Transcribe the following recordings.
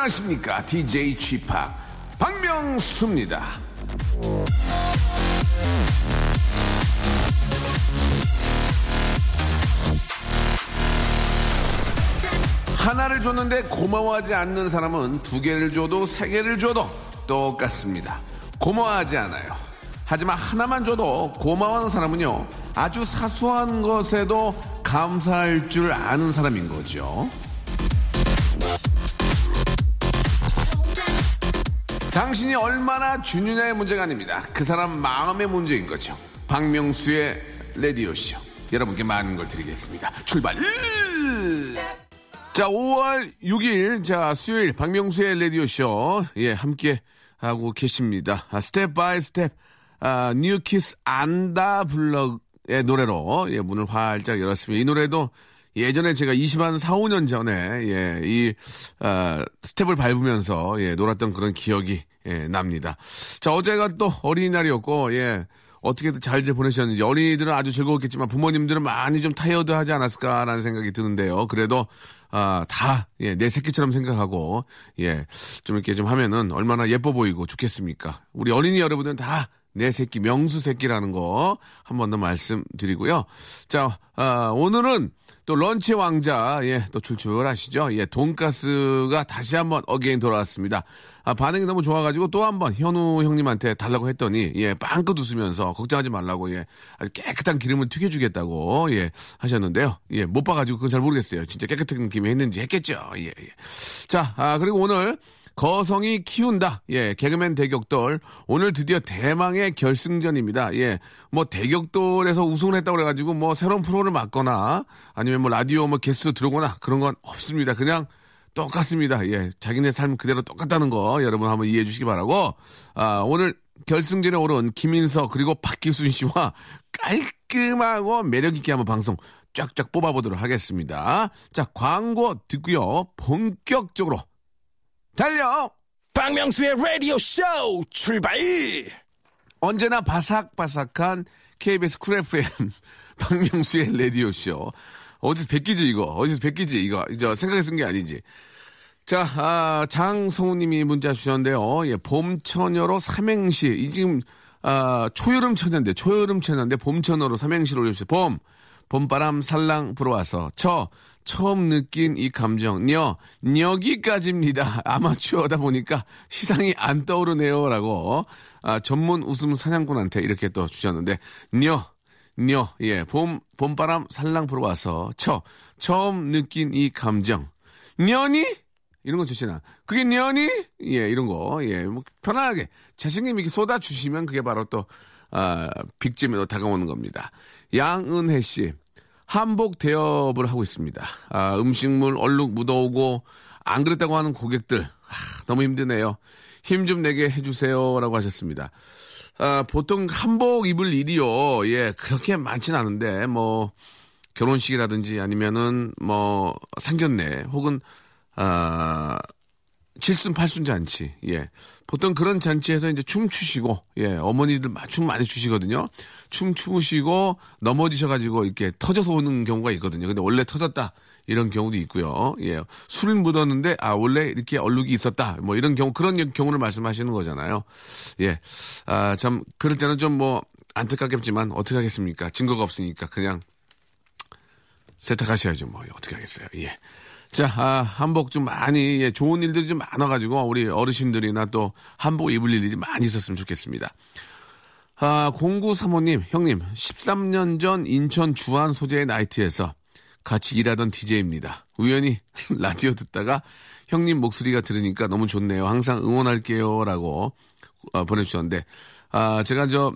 안녕하십니까? DJ Chip 박명수입니다. 하나를 줬는데 고마워하지 않는 사람은 두 개를 줘도 세 개를 줘도 똑같습니다. 고마워하지 않아요. 하지만 하나만 줘도 고마워하는 사람은요, 아주 사소한 것에도 감사할 줄 아는 사람인 거죠. 당신이 얼마나 주느냐의 문제가 아닙니다. 그 사람 마음의 문제인 거죠. 박명수의 라디오쇼. 여러분께 많은 걸 드리겠습니다. 출발! 자, 5월 6일, 자, 수요일, 박명수의 라디오쇼, 예, 함께 하고 계십니다. 아, Step by Step, 아, New Kids on the Block의 노래로, 예, 문을 활짝 열었습니다. 이 노래도 예전에 제가 20한 4, 5년 전에, 예, 이, 아, 스텝을 밟으면서, 예, 놀았던 그런 기억이, 예, 납니다. 자, 어제가 또 어린이날이었고, 예, 어떻게든 잘들 보내셨는지 어린이들은 아주 즐거웠겠지만 부모님들은 많이 좀 타이어드 하지 않았을까라는 생각이 드는데요. 그래도 아, 다, 예, 내 새끼처럼 생각하고, 예, 좀 이렇게 좀 하면은 얼마나 예뻐 보이고 좋겠습니까? 우리 어린이 여러분들은 다 내 새끼, 명수 새끼라는 거 한 번 더 말씀드리고요. 자, 아, 오늘은 또 런치 왕자, 예, 또 출출하시죠? 예, 돈가스가 다시 한번 again 돌아왔습니다. 아, 반응이 너무 좋아가지고 또 한번 현우 형님한테 달라고 했더니, 예, 빵긋 웃으면서 걱정하지 말라고, 예, 아주 깨끗한 기름에 튀겨주겠다고, 예, 하셨는데요. 예, 못 봐가지고 그건 잘 모르겠어요. 진짜 깨끗한 기름에 했는지 했겠죠. 예, 예. 자, 아, 그리고 오늘 거성이 키운다. 예, 개그맨 대격돌. 오늘 드디어 대망의 결승전입니다. 예, 뭐 대격돌에서 우승을 했다고 그래가지고 뭐 새로운 프로를 맡거나 아니면 뭐 라디오 뭐 게스트 들어오거나 그런 건 없습니다. 그냥 똑같습니다. 예, 자기네 삶 그대로 똑같다는 거 여러분 한번 이해해 주시기 바라고. 아, 오늘 결승전에 오른 김인석 그리고 박기순 씨와 깔끔하고 매력있게 한번 방송 쫙쫙 뽑아보도록 하겠습니다. 자, 광고 듣고요. 본격적으로 달려! 박명수의 라디오 쇼 출발! 언제나 바삭바삭한 KBS 쿨 FM 박명수의 라디오 쇼. 어디서 뵙기지, 이거? 어디서 뵙기지, 이거? 이제 생각해 쓴게 아니지. 자, 아, 장성우님이 문자 주셨는데요. 예, 봄처녀로 삼행시. 이 지금, 아, 초여름 처녀인데, 초여름 처녀인데, 봄처녀로 삼행시를 올려주세요. 봄, 봄바람 살랑 불어와서. 처, 처음 느낀 이 감정. 녀, 여기까지입니다. 아마추어다 보니까 시상이 안 떠오르네요. 라고, 아, 전문 웃음 사냥꾼한테 이렇게 또 주셨는데, 녀, 녀, 예, 봄, 봄바람 살랑 불어와서. 처, 처음 느낀 이 감정. 녀니? 이런 거 좋잖아. 그게 녀니? 예, 이런 거. 예, 뭐, 편안하게. 자신감 있게 쏟아주시면 그게 바로 또, 아, 빅잼으로 다가오는 겁니다. 양은혜 씨. 한복 대업을 하고 있습니다. 아, 음식물 얼룩 묻어오고 안 그랬다고 하는 고객들 아, 너무 힘드네요. 힘 좀 내게 해주세요라고 하셨습니다. 아, 보통 한복 입을 일이요, 예 그렇게 많진 않은데 뭐 결혼식이라든지 아니면은 뭐 상견례 혹은 아 칠순 팔순 잔치, 예. 보통 그런 잔치에서 이제 춤 추시고, 예, 어머니들 춤 많이 추시거든요. 춤 추시고 넘어지셔 가지고 이렇게 터져서 오는 경우가 있거든요. 근데 원래 터졌다. 이런 경우도 있고요. 예. 술 묻었는데, 아, 원래 이렇게 얼룩이 있었다. 뭐 이런 경우, 그런 경우를 말씀하시는 거잖아요. 예. 아, 참, 그럴 때는 좀 뭐, 안타깝겠지만, 어떻게 하겠습니까? 증거가 없으니까 그냥 세탁하셔야죠. 뭐, 어떻게 하겠어요. 예. 자, 아, 한복 좀 많이, 예, 좋은 일들이 좀 많아가지고, 우리 어르신들이나 또 한복 입을 일이 많이 있었으면 좋겠습니다. 아, 0935님, 형님, 13년 전 인천 주한 소재의 나이트에서 같이 일하던 DJ입니다. 우연히 라디오 듣다가 형님 목소리가 들으니까 너무 좋네요. 항상 응원할게요. 라고 아, 보내주셨는데, 아, 제가 저,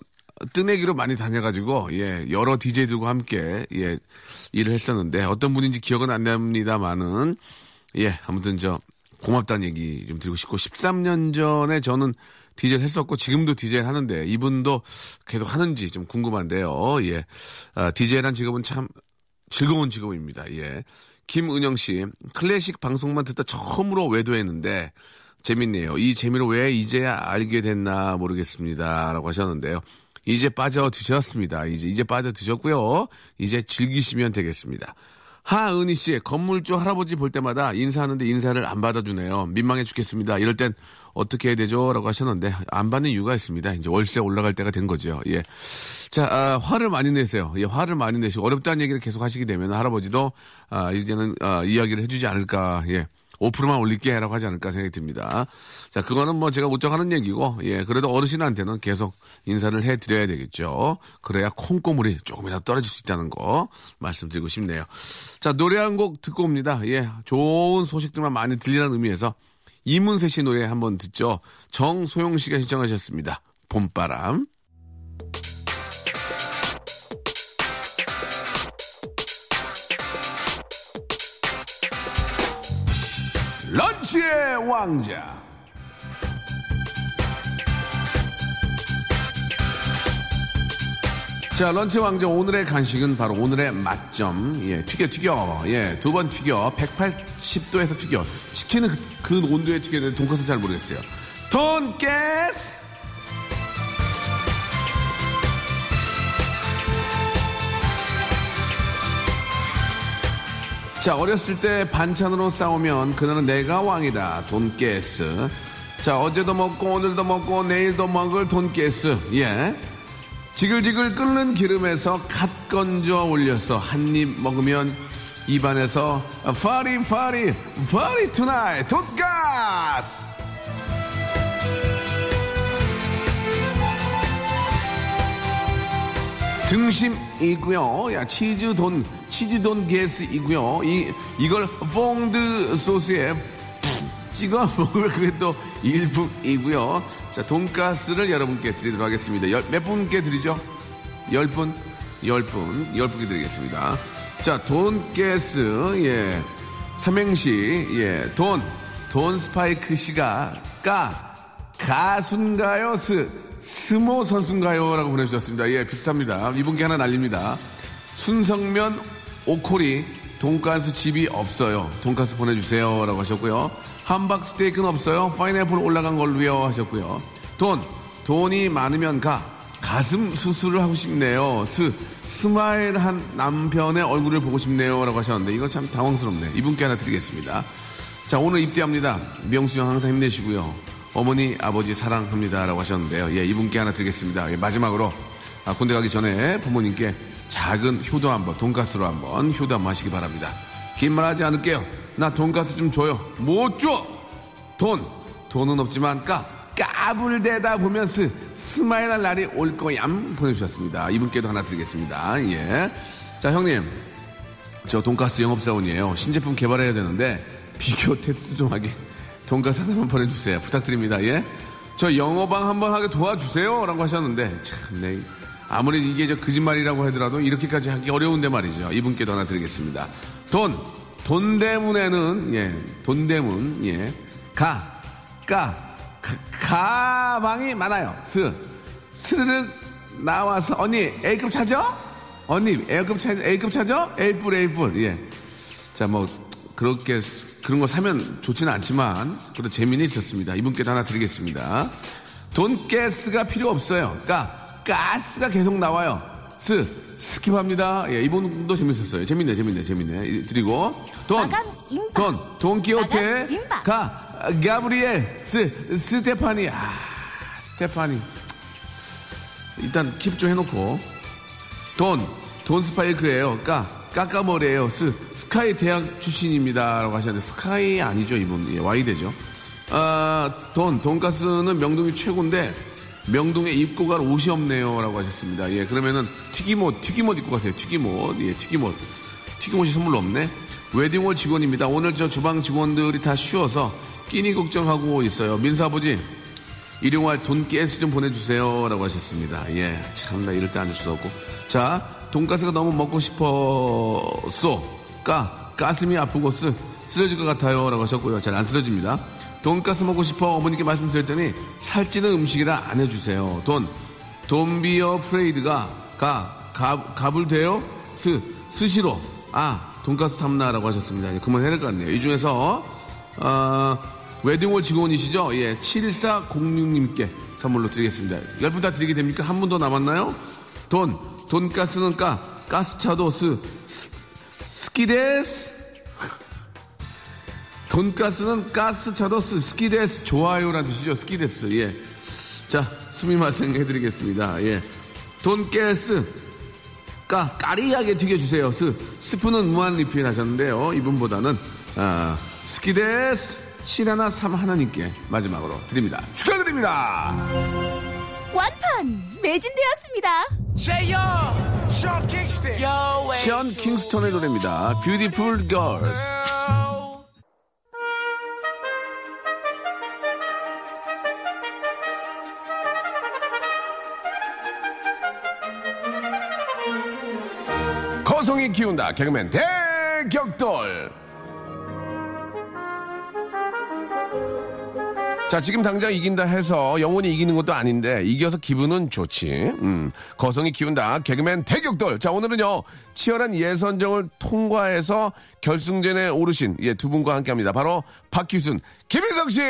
뜨내기로 많이 다녀가지고, 예, 여러 DJ들과 함께, 예, 일을 했었는데, 어떤 분인지 기억은 안 납니다만은, 예, 아무튼 저, 고맙다는 얘기 좀 드리고 싶고, 13년 전에 저는 디젤 했었고, 지금도 디젤 하는데, 이분도 계속 하는지 좀 궁금한데요. 예, 아, 디젤한 직업은 참 즐거운 직업입니다. 예. 김은영 씨, 클래식 방송만 듣다 처음으로 외도했는데, 재밌네요. 이 재미를 왜 이제야 알게 됐나 모르겠습니다. 라고 하셨는데요. 이제 빠져 드셨습니다. 이제, 이제 빠져 드셨고요. 이제 즐기시면 되겠습니다. 하은희 씨, 건물주 할아버지 볼 때마다 인사하는데 인사를 안 받아주네요. 민망해 죽겠습니다. 이럴 땐 어떻게 해야 되죠? 라고 하셨는데, 안 받는 이유가 있습니다. 이제 월세 올라갈 때가 된 거죠. 예. 자, 아, 화를 많이 내세요. 예, 화를 많이 내시고, 어렵다는 얘기를 계속 하시게 되면 할아버지도, 아, 이제는, 아, 이야기를 해주지 않을까, 예. 5%만 올릴게 라고 하지 않을까 생각이 듭니다. 자, 그거는 뭐 제가 우쩍 하는 얘기고, 예, 그래도 어르신한테는 계속 인사를 해 드려야 되겠죠. 그래야 콩고물이 조금이라도 떨어질 수 있다는 거 말씀드리고 싶네요. 자, 노래 한 곡 듣고 옵니다. 예, 좋은 소식들만 많이 들리라는 의미에서 이문세 씨 노래 한번 듣죠. 정소영 씨가 신청하셨습니다. 봄바람. 런치의 왕자. 자, 런치 왕자 오늘의 간식은 바로 오늘의 맛점. 예, 튀겨, 튀겨. 예, 두 번 튀겨. 180도에서 튀겨. 치킨은 그, 그 온도에 튀겨야 돈까스 잘 모르겠어요. 돈가스! 자, 어렸을 때 반찬으로 싸우면 그날은 내가 왕이다. 돈가스. 자, 어제도 먹고 오늘도 먹고 내일도 먹을 돈가스. 예. 지글지글 끓는 기름에서 갓 건져 올려서 한 입 먹으면 입안에서 party party party tonight 돈가스 등심이고요. 야 치즈 돈 치즈 돈가스이고요. 이 이걸 퐁뒤 소스에 찍어 먹으면 그게 또 일품이고요. 자, 돈가스를 여러분께 드리도록 하겠습니다. 열, 몇 분께 드리죠? 열 분? 열 분, 열 분께 드리겠습니다. 자, 돈가스, 예. 삼행시, 예. 돈, 돈 스파이크 씨가 까, 가수인가요? 스, 스모 선수인가요? 라고 보내주셨습니다. 예, 비슷합니다. 이분께 하나 날립니다. 순성면 오코리, 돈가스 집이 없어요. 돈가스 보내주세요. 라고 하셨고요. 함박 스테이크는 없어요. 파인애플 올라간 걸로요. 하셨고요. 돈, 돈이 많으면 가. 가슴 수술을 하고 싶네요. 스, 스마일 한 남편의 얼굴을 보고 싶네요. 라고 하셨는데, 이건 참 당황스럽네. 이분께 하나 드리겠습니다. 자, 오늘 입대합니다. 명수 형 항상 힘내시고요. 어머니, 아버지 사랑합니다. 라고 하셨는데요. 예, 이분께 하나 드리겠습니다. 예, 마지막으로, 아, 군대 가기 전에 부모님께 작은 효도 한번, 돈가스로 한번 효도 한번 하시기 바랍니다. 긴 말 하지 않을게요. 나 돈가스 좀 줘요. 못 줘! 돈! 돈은 없지만 까! 까불대다 보면 스, 스마일할 날이 올 거얌 보내주셨습니다. 이분께도 하나 드리겠습니다. 예. 자, 형님. 저 돈가스 영업사원이에요. 신제품 개발해야 되는데 비교 테스트 좀 하게 돈가스 하나만 보내주세요. 부탁드립니다. 예. 저 영업왕 한번 하게 도와주세요. 라고 하셨는데 참, 네. 아무리 이게 저 거짓말이라고 하더라도 이렇게까지 하기 어려운데 말이죠. 이분께도 하나 드리겠습니다. 돈! 돈 대문에는 예, 돈 대문 예, 가, 가, 가 가방이 많아요. 스, 스르륵 나와서 언니 A급 찾아? 언니 A급 찾아? A급 찾아? A뿔 A뿔 예. 자 뭐 그렇게 그런 거 사면 좋지는 않지만 그래도 재미는 있었습니다. 이분께도 하나 드리겠습니다. 돈가스가 필요 없어요. 가, 가스가 계속 나와요. 스, skip합니다. 예, 이분도 재밌었어요. 재밌네, 재밌네, 재밌네. 드리고 돈, 돈, 돈키호테, 가, 가브리엘, 스, 스테파니, 아, 스테파니. 일단 keep 좀 해놓고 돈, 돈 스파이크예요. 까, 까까머리예요. 스, 스카이 대학 출신입니다 라고 하셨는데 스카이 아니죠 이분, 예, Y대죠. 아, 돈, 돈가스는 명동이 최고인데 명동에 입고 갈 옷이 없네요. 라고 하셨습니다. 예, 그러면은 튀김옷, 튀김옷 입고 가세요. 튀김옷. 예, 튀김옷. 튀김옷이 선물로 없네. 웨딩홀 직원입니다. 오늘 저 주방 직원들이 다 쉬어서 끼니 걱정하고 있어요. 민사 아버지, 일용할 돈가스 좀 보내주세요. 라고 하셨습니다. 예, 참나 이럴 때 안 줄 수 없고. 자, 돈가스가 너무 먹고 싶어서, 까, 가슴이 아프고 쓰, 쓰러질 것 같아요. 라고 하셨고요. 잘 안 쓰러집니다. 돈가스 먹고 싶어 어머니께 말씀드렸더니 살찌는 음식이라 안 해주세요. 돈, 돈비어 프레이드가 가, 가, 갑을 돼요? 스, 스시로. 아, 돈가스 탐나라고 하셨습니다. 예, 그만 해야 될 것 같네요. 이 중에서 아, 웨딩홀 직원이시죠? 예, 7406님께 선물로 드리겠습니다. 10분 다 드리게 됩니까? 한 분 더 남았나요? 돈, 돈가스는 까, 가스차도 스, 스 스키데스. 돈가스는 가스차도 스, 好きです. 좋아요란 뜻이죠. 好きです. 예. 자, すみません 해드리겠습니다. 예. 돈가스. 까, 까리하게 튀겨주세요. 스, 스프는 무한 리필 하셨는데요. 이분보다는, 아, 好きです 7 하나 3 하나님께 마지막으로 드립니다. 축하드립니다! 완판 매진되었습니다. 션 킹스턴 Yo 션 킹스톤의 노래입니다. Beautiful Girls. 거성이 키운다. 개그맨 대격돌. 자, 지금 당장 이긴다 해서 영원히 이기는 것도 아닌데, 이겨서 기분은 좋지. 음, 거성이 키운다. 개그맨 대격돌. 자, 오늘은요, 치열한 예선정을 통과해서 결승전에 오르신, 예, 두 분과 함께 합니다. 바로 박희순, 김인석 씨!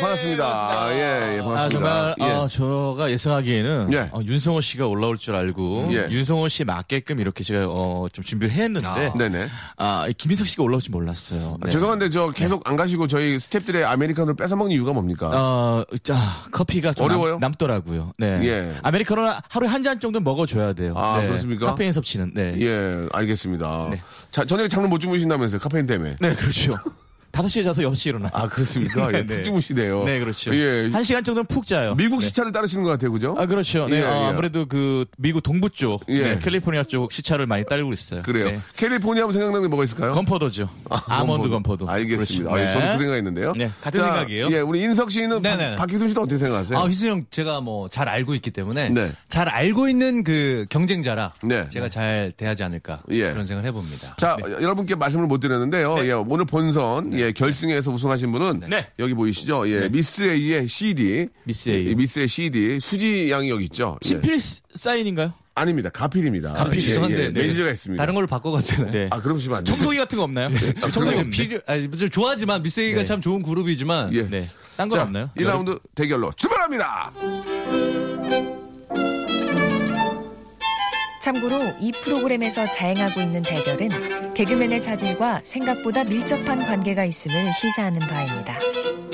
반갑습니다. 예, 예, 반갑습니다. 아, 정말, 예. 어, 저가 예상하기에는 예. 어, 윤성호 씨가 올라올 줄 알고 예. 윤성호 씨에 맞게끔 이렇게 제가 어, 좀 준비를 했는데 네네. 아, 이 김인석 씨가 올라올 줄 몰랐어요. 네. 죄송한데, 저 계속 안 가시고 저희 스탭들의 아메리카노를 뺏어 먹는 이유가 뭡니까? 어, 자, 커피가 좀 어려워요? 남, 더라고요 네. 예. 아메리카노 하루에 한 잔 정도 는 먹어줘야 돼요. 아, 네. 그렇습니까? 카페인 섭취는. 네. 예, 알겠습니다. 네. 자, 저녁에 잠을 못 주무신다면서요, 카페인 때문에. 네, 그렇죠. 5시에 자서 6시에 일어나. 아, 그렇습니까? 예, 푹 주무시네요. 네, 그렇죠. 예. 한 시간 정도는 푹 자요. 미국 네. 시차를 따르시는 것 같아요, 그죠? 아, 그렇죠. 네, 예, 어, 예. 아무래도 그 미국 동부 쪽, 예. 네, 캘리포니아 쪽 시차를 많이 따르고 있어요. 그래요. 네. 캘리포니아 하면 생각나는 게 뭐가 있을까요? 건포도죠. 아몬드 건포도. 알겠습니다. 아, 예, 저도 네. 그 생각했는데요. 네, 같은 생각이에요. 예, 우리 인석 씨는 네네. 박, 박희순 씨도 어떻게 생각하세요? 아, 희수 형 제가 뭐 잘 알고 있기 때문에 네. 잘 알고 있는 그 경쟁자라 네. 제가 잘 대하지 않을까 예. 그런 생각을 해봅니다. 자, 네. 여러분께 말씀을 못 드렸는데요. 예, 오늘 본선, 예, 결승에서 우승하신 분은 네. 여기 보이시죠? 예, 미스 A의 CD. 미스 A. 예, 미스의 CD. 수지 양이 여기 있죠. 예. 친필 사인인가요? 아닙니다. 가필입니다. 가필 예, 죄송한데 예, 네. 매니저가 있습니다. 다른 걸로 바꿔갔잖아요. 네. 아, 그러시면 안 돼요. 청소기 같은 거 없나요? 지금 청소 청소기 필요 아니 좀 좋아하지만 미스 A가 네. 참 좋은 그룹이지만 예. 네. 딴거 자, 없나요? 1라운드 대결로 출발합니다. 참고로 이 프로그램에서 자행하고 있는 대결은 개그맨의 자질과 생각보다 밀접한 관계가 있음을 시사하는 바입니다.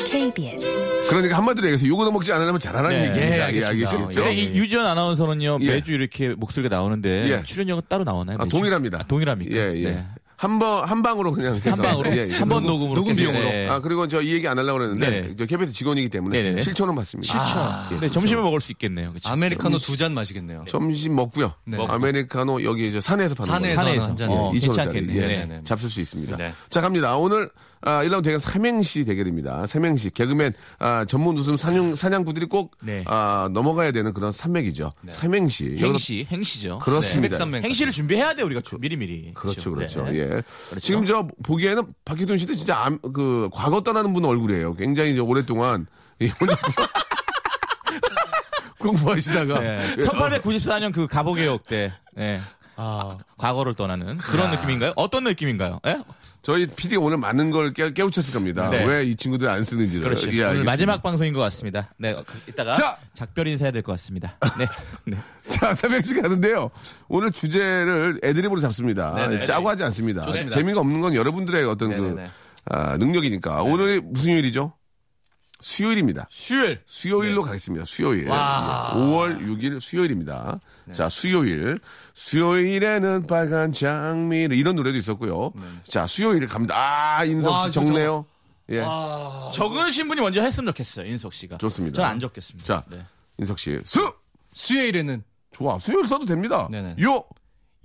KBS 그러니까 한마디로 얘기해서 요거 먹지 않으려면 잘하는 네. 얘기입니다. 예, 예, 알겠습니다. 알겠죠? 근데 이 유지연 아나운서는요 예. 매주 이렇게 목소리가 나오는데 예. 출연료가 따로 나오나요? 아? 동일합니다. 아, 동일합니까? 예, 예. 네. 한 번, 한 방으로 그냥. 한 방으로 예, 예. 한번 녹음으로 녹음 비용으로. 네. 아, 그리고 저 이 얘기 안 하려고 그랬는데. 저 KBS 직원이기 때문에 네네네. 7,000원 받습니다. 7천. 네, 점심을 먹을 수 있겠네요. 그쵸? 아메리카노 두 잔 마시겠네요. 점심 먹고요. 네. 아메리카노 여기 이제 산에서 파는 산에서 산에서. 한 잔이요. 어, 2,000원짜리. 괜찮겠네. 예, 네, 네. 잡술 수 있습니다. 네. 자, 갑니다. 오늘, 아, 1라운드 대결 삼행시 대결입니다. 삼행시. 개그맨, 아, 전문 웃음 사냥, 사냥꾼들이 꼭, 네. 아, 넘어가야 되는 그런 삼맥이죠. 삼행시. 여기서 행시, 행시죠. 그렇습니다. 삼맥. 행시를 준비해야 돼 우리가 미리미리. 그렇죠, 그렇죠. 네. 예. 지금 저 보기에는 박희순 씨도 진짜 암, 그 과거 떠나는 분 얼굴이에요. 굉장히 이제 오랫동안 이 혼자 공부하시다가 네. 예. 1894년 그 가보개혁 때, 네. 아, 과거를 떠나는 그런 느낌인가요? 어떤 느낌인가요? 예? 저희 PD가 오늘 많은 걸 깨, 깨우쳤을 겁니다. 네. 왜이 친구들 안 쓰는지를. 그렇죠. 예, 오늘. 마지막 방송인 것 같습니다. 네, 그, 이따가 자! 작별 인사해야 될 것 같습니다. 네. 네. 자, 삼행시 가는데요. 오늘 주제를 애드립으로 잡습니다. 네네. 짜고 하지 않습니다. 좋습니다. 재미가 없는 건 여러분들의 어떤 그 네네네. 아, 능력이니까. 오늘이 무슨 요일이죠? 수요일입니다. 수요일. 수요일로 가겠습니다. 수요일. 5월 6일 수요일입니다. 자, 수요일. 수요일에는 빨간 장미 이런 노래도 있었고요. 자, 수요일 갑니다. 아, 인석 와, 씨 저, 적네요. 예. 적으신 분이 먼저 했으면 좋겠어요, 인석 씨가. 좋습니다. 저는 안 적겠습니다. 자, 네. 인석 씨. 수! 수요일에는 좋아. 수요일 써도 됩니다. 네네. 요!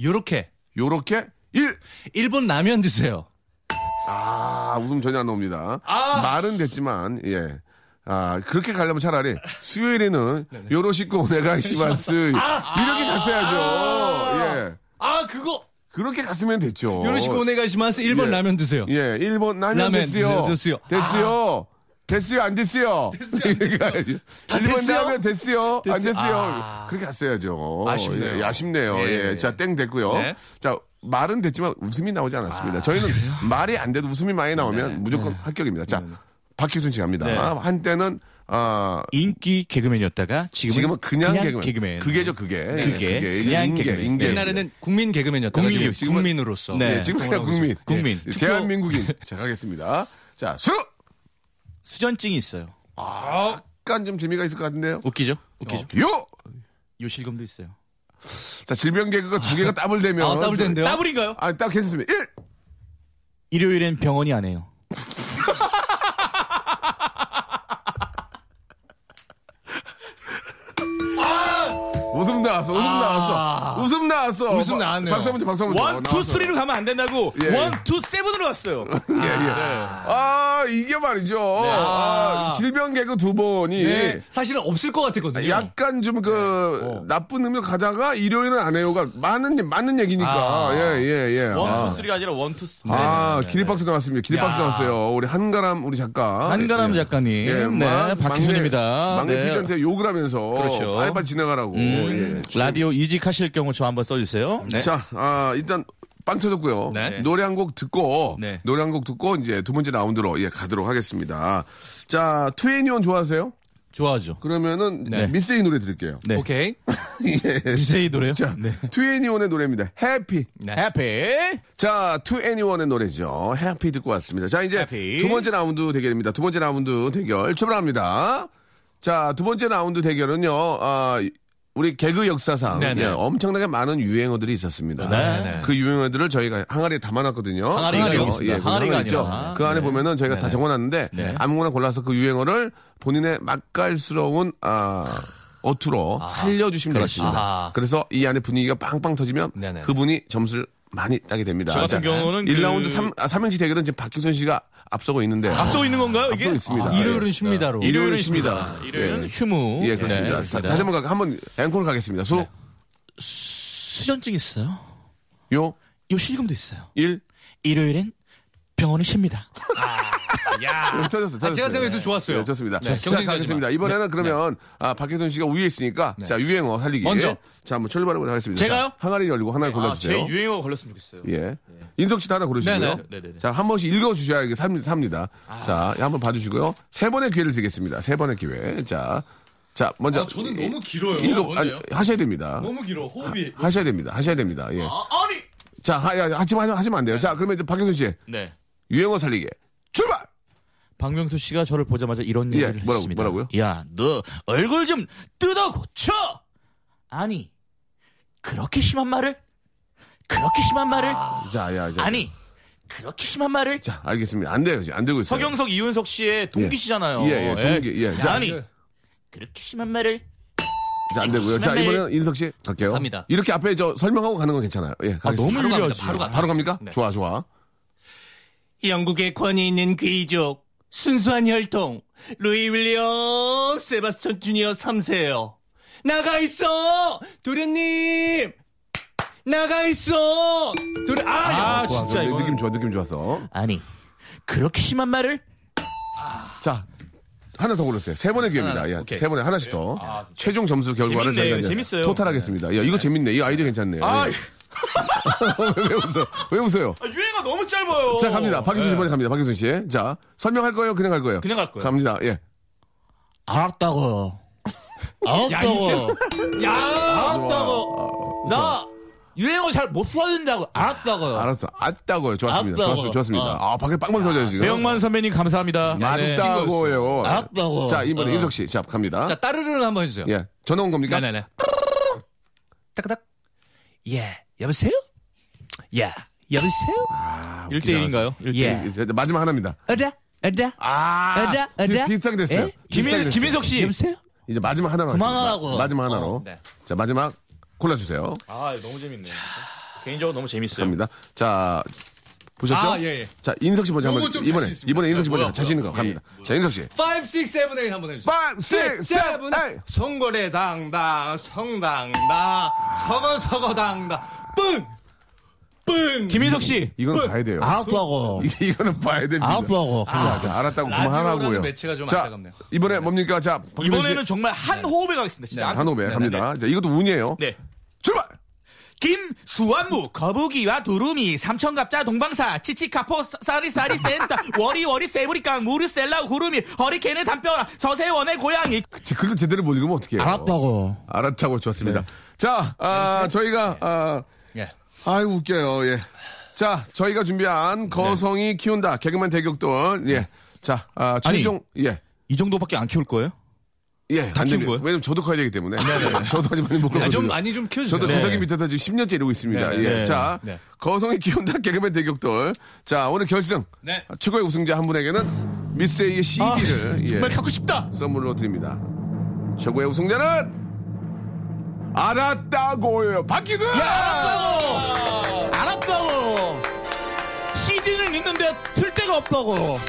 요렇게 요렇게 일! 일본 라면 드세요. 아, 웃음 전혀 안 나옵니다. 말은 됐지만, 예. 아, 그렇게 가려면 차라리 수요일에는 요로시코 내가 시마스 이렇게 갔어야죠. 예. 아 그거 그렇게 갔으면 됐죠. 요로시코 오네가시마스 일본 예. 라면 드세요. 예, 일본 라면 라면 됐어요. 됐어요. 됐어요. 됐어요, 안 됐어요. 일본 됐어요? 라면 됐어요, 안 됐어요. 됐어요. 아. 그렇게 갔어요. 아쉽네요. 예, 아쉽네요. 예, 예, 예. 자, 땡 됐고요. 네. 자, 말은 됐지만 웃음이 나오지 않았습니다. 저희는 말이 안 돼도 웃음이 많이 나오면 무조건 합격입니다. 자, 박희순 씨 갑니다. 네. 한때는 아 인기 개그맨이었다가 지금은, 지금은 그냥, 개그맨. 그게죠, 그게. 그게. 그게. 그냥 인계, 개그맨. 인계. 옛날에는 국민 개그맨이었다가 국민, 지금 국민으로서. 네. 네, 지금 그냥 국민. 국민. 예, 대한민국인. 자, 가겠습니다. 자, 수! 수전증이 있어요. 약간 좀 재미가 있을 것 같은데요. 웃기죠? 웃기죠? 요! 요실금도 있어요. 자, 질병 개그가 두 개가 더블되면. 아, 더블된데요? 더블인가요? 아, 딱 괜찮습니다. 1! 일요일엔 병원이 안 해요. 나왔어, 웃음 아. 나왔어. 웃음 나왔어. 웃음 나왔네요. 박수 한번 줘, 박수 한번 줘. one, two. three로 가면 안 된다고 예, 예. one, two, seven으로 갔어요. 예, 예. 아, 이게 말이죠. 아, 질병 개그 두 번이. 네. 사실은 없을 것 같았거든요. 약간 좀그 나쁜 의미로 가다가 일요일은 안 해요가 맞는 맞는 얘기니까 아. 예 예 예. one, 아. two, three가 아니라 one, two, three. 아, 기립박수 나왔습니다. 기립박수 야. 나왔어요. 우리 한가람 우리 작가. 한가람 예. 작가님. 예, 네, 막 박희순입니다. 막내 네. PD한테 욕을 하면서 그렇죠. 빨리빨리 진행하라고. 음, 예. 라디오 이직하실 경우 저 한번 써주세요. 네. 자, 아, 일단 빵 터졌고요. 네. 노래 한 곡 듣고 네. 노래 한 곡 듣고 이제 두 번째 라운드로 예, 가도록 하겠습니다. 자, 2NE1 좋아하세요? 좋아하죠. 그러면은 네. miss A 노래 들을게요. 네. 오케이. 예. miss A 노래요? 자, 네. 2NE1의 노래입니다. Happy. 네. Happy. 자, 2NE1의 노래죠. Happy 듣고 왔습니다. 자, 이제 Happy. 두 번째 라운드 대결입니다. 두 번째 라운드 대결 출발합니다. 자, 두 번째 라운드 대결은요, 아, 우리 개그 역사상 네네. 예, 엄청나게 많은 유행어들이 있었습니다. 네네. 그 유행어들을 저희가 항아리에 담아놨거든요. 항아리가 그죠? 여기 있습니다. 예, 그 항아리가 항아리 있죠? 아니라. 그 안에 네. 보면은 저희가 다 적어놨는데 네. 아무거나 골라서 그 유행어를 본인의 맛깔스러운 아, 어투로 살려주시면 되겠습니다. 아하. 그래서 이 안에 분위기가 빵빵 터지면 네네. 그분이 점수를 많이 따게 됩니다. 저 같은 경우는 그- 1라운드 3, 아, 삼행시 대결은 지금 박규선 씨가 앞서고 있는데. 앞서고 있는 건가요, 이게? 앞서고 있습니다. 아, 일요일은 쉬니다로. 예. 일요일은 쉽니다. 일요일은 예. 휴무. 예, 그렇습니다. 네, 자, 다시 한번 가, 한번 앵콜 가겠습니다. 수, 수전증 있어요. 요, 요 실금도 있어요. 일. 일요일엔 병원을 쉽니다. 야. 터졌어, 터졌어요. 아, 제가 생각해도 좋았어요. 네, 좋습니다. 네. 가겠습니다. 이번에는 그러면, 아, 박혜선 씨가 우위에 있으니까, 자, 유행어 살리기. 먼저. 자, 한번 출발해 보도록 하겠습니다. 제가요? 자, 항아리 열리고 하나를 골라주세요. 제 유행어가 걸렸으면 좋겠어요. 예. 인석 씨도 하나 고르시고요. 네네. 네네네. 자, 한 번씩 읽어주셔야 이게 삽- 삽니다. 자, 한번 봐주시고요. 세 번의 기회를 드리겠습니다. 세 번의 기회. 자, 자, 먼저. 아, 저는 너무 길어요. 읽어, 아니? 하셔야 됩니다. 너무 길어. 호흡이. 하 셔야 됩니다. 하셔야 됩니다. 예. 아, 아니. 자, 하, 야, 하지만, 하시면 안 돼요. 자, 그러면 이제 박현수 씨. 네. 유행어 살리기. 박명수 씨가 저를 보자마자 이런 예, 얘기를 뭐라고, 했습니다. 뭐라고요? 야, 너 얼굴 좀 뜯어 고쳐. 아니, 그렇게 심한 말을? 그렇게 심한 말을? 자, 야, 자. 아니, 그렇게 심한 말을? 자, 알겠습니다. 안 돼요. 안 되고 있어요. 서경석, 이윤석 씨의 동기시잖아요. 예, 예, 동기, 예. 자, 아니, 그렇게 심한 말을? 자, 안 되고요. 자, 이번에는 인석 씨 갈게요. 갑니다. 이렇게 앞에 저 설명하고 가는 건 괜찮아요. 예, 가겠습니다. 너무 바로 갑니다. 유리하지. 바로 가. 바로 갑니까? 좋아, 좋아. 영국의 권위 있는 귀족, 순수한 혈통, 루이 윌리엄 세바스찬 주니어 3세요. 나가 있어! 도련님! 나가 있어! 도련, 아! 아, 진짜 느- 이거. 느낌 좋아, 느낌 좋았어. 아니, 그렇게 심한 말을? 자, 하나 더 고르세요. 세 번의 기회입니다. 하나, 예, 오케이. 세 번에 하나씩 더. 최종 점수 결과를 재밌네요. 저희가 이제 재밌어요. 토탈하겠습니다. 야, 이거 재밌네. 이 아이디어 괜찮네요. 아, 예. 왜 웃어? 왜 웃어요? 유행어 너무 짧아요. 자, 갑니다. 박유순 씨 번에 갑니다. 박유순 씨. 자, 설명할 거예요? 그냥 갈 거예요? 그냥 갈 거예요. 갑니다. 예. 알았다고요. 알았다고. 야! 알았다고. 나 유행어 잘 못 써준다고. 알았다고요. 알았어. 아따고요. 좋았습니다. 알았다고. 좋았습니다. 좋았습니다. 어. 아, 밖에 빵빵 터져요, 지금. 배영만 선배님 감사합니다. 네. 맞다고요. 알았다고. 자, 이번에 어. 인석 씨. 자, 갑니다. 자, 따르르는 한번 해주세요. 예. 전화 온 겁니까? 네네네. 따까닥. 예, 여보세요? 야, 여보세요? 아, 1대1인가요? 예. 이제 마지막 하나입니다. 어라, 어라, 아, 어라, 어라. 비- 비슷하게 됐어요. 김인, 됐어요. 김인석 씨. 여보세요? 이제 마지막 하나로 그만하라고. 마지막 하나로. 어, 네. 자, 마지막 골라주세요. 아, 너무 재밌네. 개인적으로 너무 재밌어요. 갑니다. 자, 보셨죠? 아, 예, 예. 자, 인석 씨 먼저 한번 좀 이번에. 이번에 인석 씨 먼저 자신 있는 거 뭐야. 갑니다. 예, 자, 인석 씨. 5, 6, 7, 8 한번 해 주세요. 5 6 7 8 성거래 당당, 성당당, 서거 서거 당당, 뿡! 뿡! 김인석 씨. 이거는 봐야 돼요. 이- 이거는 봐야 됩니다. 알았다고. 자, 자, 알았다고 그만하라고요. 매체가 좀 자, 안타깝네요. 이번에 뭡니까? 자. 이번에는 정말 한 호흡에 가겠습니다. 진짜. 한호배 갑니다. 자, 이것도 운이에요. 네. 출발! 김수완무 거북이와 두루미 삼천갑자 동방사 치치카포 사리사리 센터 워리워리 세브리깡 무르셀라 후루미 허리케인의 담벼라 서세원의 고양이 제 글도 제대로 못 읽으면 어떡해요? 알았다고 알았다고 좋습니다. 자, 아, 저희가, 아, 예. 아유, 웃겨요, 예. 자, 저희가 준비한 거성이 키운다. 개그맨 대격돌. 예. 자, 아, 최종, 예. 이 정도밖에 안 키울 거예요? 예. 다안 키운 됩니다. 거예요? 왜냐면 저도 커야 되기 때문에. 저도 아직 많이 못 아, 커거든요. 좀 많이 좀 키워주세요. 저도 재석이 밑에서 지금 10년째 이러고 있습니다. 네, 네, 예. 네. 자, 네. 거성이 키운다. 개그맨 대격돌. 자, 오늘 결승. 네. 최고의 우승자 한 분에게는 미스 A의 CD를 예. 정말 갖고 싶다 선물로 드립니다. 최고의 우승자는 알았다고요. 박기수! 알았다고 알았다고 CD는 있는데 틀 데가 없다고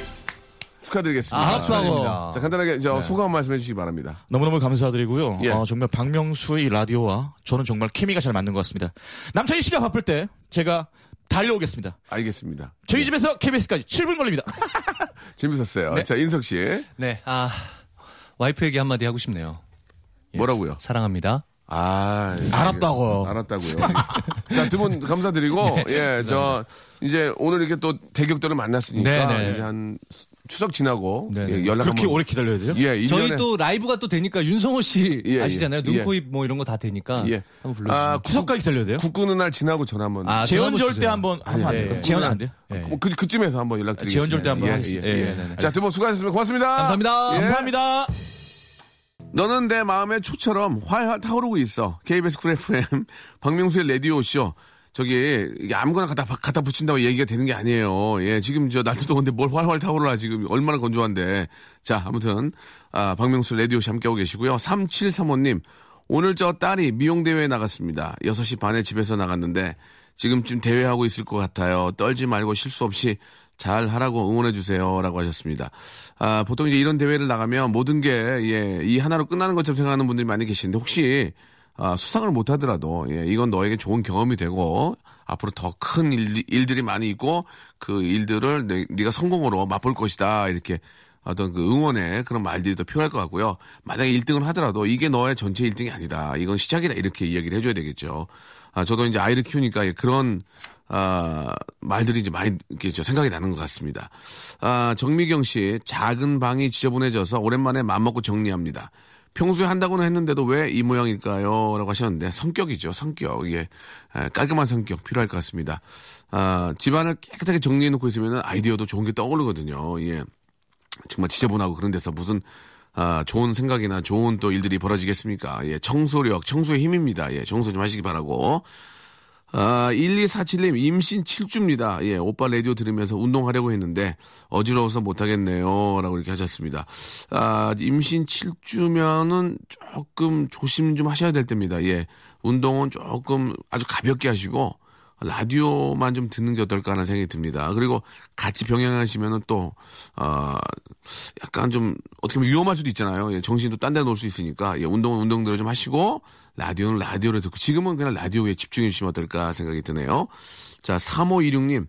축하드리겠습니다. 아, 축하드립니다. 자, 간단하게 저 소감 한 말씀 해 주시기 바랍니다. 너무너무 감사드리고요. 예. 어, 정말 박명수의 이 라디오와 저는 정말 케미가 잘 맞는 것 같습니다. 남창희 씨가 바쁠 때 제가 달려오겠습니다. 알겠습니다. 저희 집에서 KBS까지 7분 걸립니다. 재밌었어요. 네. 자, 인석 씨. 네, 아, 와이프에게 한마디 하고 싶네요. 예, 뭐라고요? 사- 사랑합니다. 아, 예. 알았다고. 알았다고요. 자, 두 분 감사드리고, 예, 저, 이제 오늘 이렇게 또 대격들을 만났으니까, 네, 네. 이제 한 추석 지나고, 네, 예, 네. 연락 그렇게 한번. 오래 기다려야 돼요? 예, 저희 1년에 또 라이브가 또 되니까 윤성호 씨 예, 아시잖아요. 예. 눈, 코, 입 뭐 이런 거 다 되니까. 예. 한번 불러주세요. 아, 추석까지 기다려야 돼요? 국 끄는 날 지나고 전화 한번. 아, 절때 주세요. 한번 하면 안 예, 돼요? 예. 재현 안 돼요? 예. 뭐 그, 그쯤에서 한번 연락드리겠습니다. 재현 절때 한번 하겠습니다. 예, 네, 네. 자, 두 분 수고하셨습니다. 고맙습니다. 감사합니다. 예. 감사합니다. 너는 내 마음의 초처럼 활활 타오르고 있어. KBS 쿨 FM 박명수의 라디오 쇼. 저기 이게 아무거나 갖다 갖다 붙인다고 얘기가 되는 게 아니에요. 예, 지금 저 날도 더운데 뭘 활활 타오르라 지금 얼마나 건조한데. 자, 아무튼 아, 박명수 라디오쇼 함께하고 계시고요. 3735님 오늘 저 딸이 미용 대회에 나갔습니다. 6시 반에 집에서 나갔는데 지금쯤 대회하고 있을 것 같아요. 떨지 말고 실수 없이 잘 하라고 응원해 주세요라고 하셨습니다. 아, 보통 이제 이런 대회를 나가면 모든 게 예, 이 하나로 끝나는 것처럼 생각하는 분들이 많이 계시는데 혹시 아, 수상을 못 하더라도 예, 이건 너에게 좋은 경험이 되고 앞으로 더 큰 일들이 많이 있고 그 일들을 내, 네가 성공으로 맛볼 것이다 이렇게 어떤 그 응원의 그런 말들이 더 필요할 것 같고요. 만약에 1등을 하더라도 이게 너의 전체 1등이 아니다. 이건 시작이다. 이렇게 이야기를 해줘야 되겠죠. 아, 저도 이제 아이를 키우니까 예, 그런 아, 말들이 이제 많이 이렇게 저 생각이 나는 것 같습니다. 아, 정미경 씨, 작은 방이 지저분해져서 오랜만에 맘먹고 정리합니다. 평소에 한다고는 했는데도 왜 이 모양일까요? 라고 하셨는데, 성격이죠, 성격. 에, 깔끔한 성격 필요할 것 같습니다. 아, 집안을 깨끗하게 정리해놓고 있으면 아이디어도 좋은 게 떠오르거든요. 예. 정말 지저분하고 그런 데서 무슨, 아, 좋은 생각이나 좋은 또 일들이 벌어지겠습니까? 예, 청소력, 청소의 힘입니다. 예, 청소 좀 하시기 바라고. 아, 1247님, 임신 7주입니다. 예, 오빠 라디오 들으면서 운동하려고 했는데, 어지러워서 못하겠네요. 라고 이렇게 하셨습니다. 아, 임신 7주면은 조금 조심 좀 하셔야 될 때입니다. 예, 운동은 조금 아주 가볍게 하시고, 라디오만 좀 듣는 게 어떨까 하는 생각이 듭니다. 그리고 같이 병행하시면은 또, 어, 약간 좀, 어떻게 보면 위험할 수도 있잖아요. 예, 정신도 딴 데 놓을 수 있으니까, 예, 운동은 운동대로 좀 하시고, 라디오는 라디오로 듣고, 지금은 그냥 라디오에 집중해 주시면 어떨까 생각이 드네요. 자, 3526님.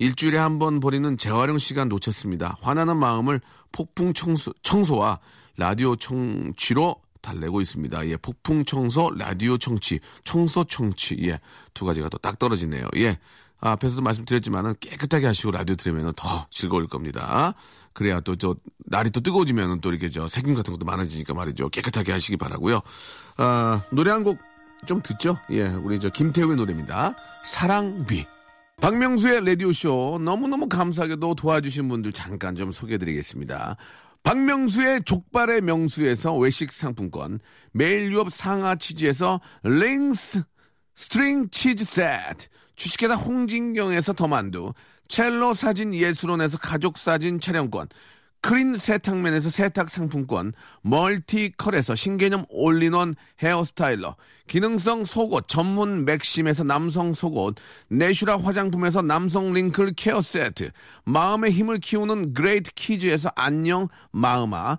일주일에 한 번 버리는 재활용 시간 놓쳤습니다. 화나는 마음을 폭풍 청소, 청소와 라디오 청취로 달래고 있습니다. 예, 폭풍 청소, 라디오 청취, 청소 청취, 예, 두 가지가 또 딱 떨어지네요. 예, 아, 앞에서도 말씀드렸지만은 깨끗하게 하시고 라디오 들으면 더 즐거울 겁니다. 그래야 또 저 날이 또 뜨거워지면은 또 이렇게 저 세균 같은 것도 많아지니까 말이죠. 깨끗하게 하시기 바라고요. 아, 노래 한 곡 좀 듣죠. 예, 우리 저 김태우의 노래입니다. 사랑비. 박명수의 라디오쇼 너무너무 감사하게도 도와주신 분들 잠깐 좀 소개해드리겠습니다. 박명수의 족발의 명수에서 외식 상품권, 매일 유업 상하 치즈에서 링스 스트링 치즈 세트, 주식회사 홍진경에서 더만두, 첼로 사진 예술원에서 가족 사진 촬영권, 크린 세탁면에서 세탁 상품권, 멀티컬에서 신개념 all-in-one hair styler, 기능성 속옷 전문 맥심에서 남성 속옷, 내슈라 화장품에서 남성 wrinkle care 세트, 마음의 힘을 키우는 그레이트 키즈에서 안녕 마음아,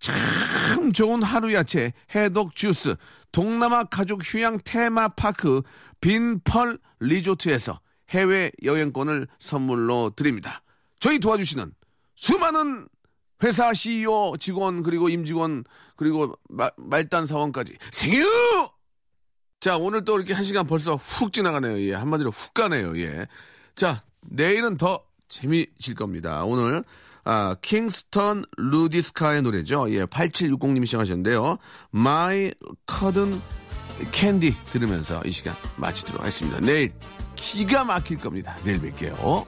참 좋은 하루 야채 해독 주스, 동남아 가족 휴양 테마파크 빈펄 리조트에서 해외 여행권을 선물로 드립니다. 저희 도와주시는 수많은 회사 CEO, 직원, 그리고 임직원, 그리고 마- 말단 사원까지 생유! 자, 오늘 또 이렇게 한 시간 벌써 훅 지나가네요. 예, 한마디로 훅 가네요. 예. 자, 내일은 더 재미질 겁니다. 오늘, 아, 킹스턴 루디스카의 노래죠. 예, 8760님이 시작하셨는데요. My Cotton Candy 들으면서 이 시간 마치도록 하겠습니다. 내일 기가 막힐 겁니다. 내일 뵐게요.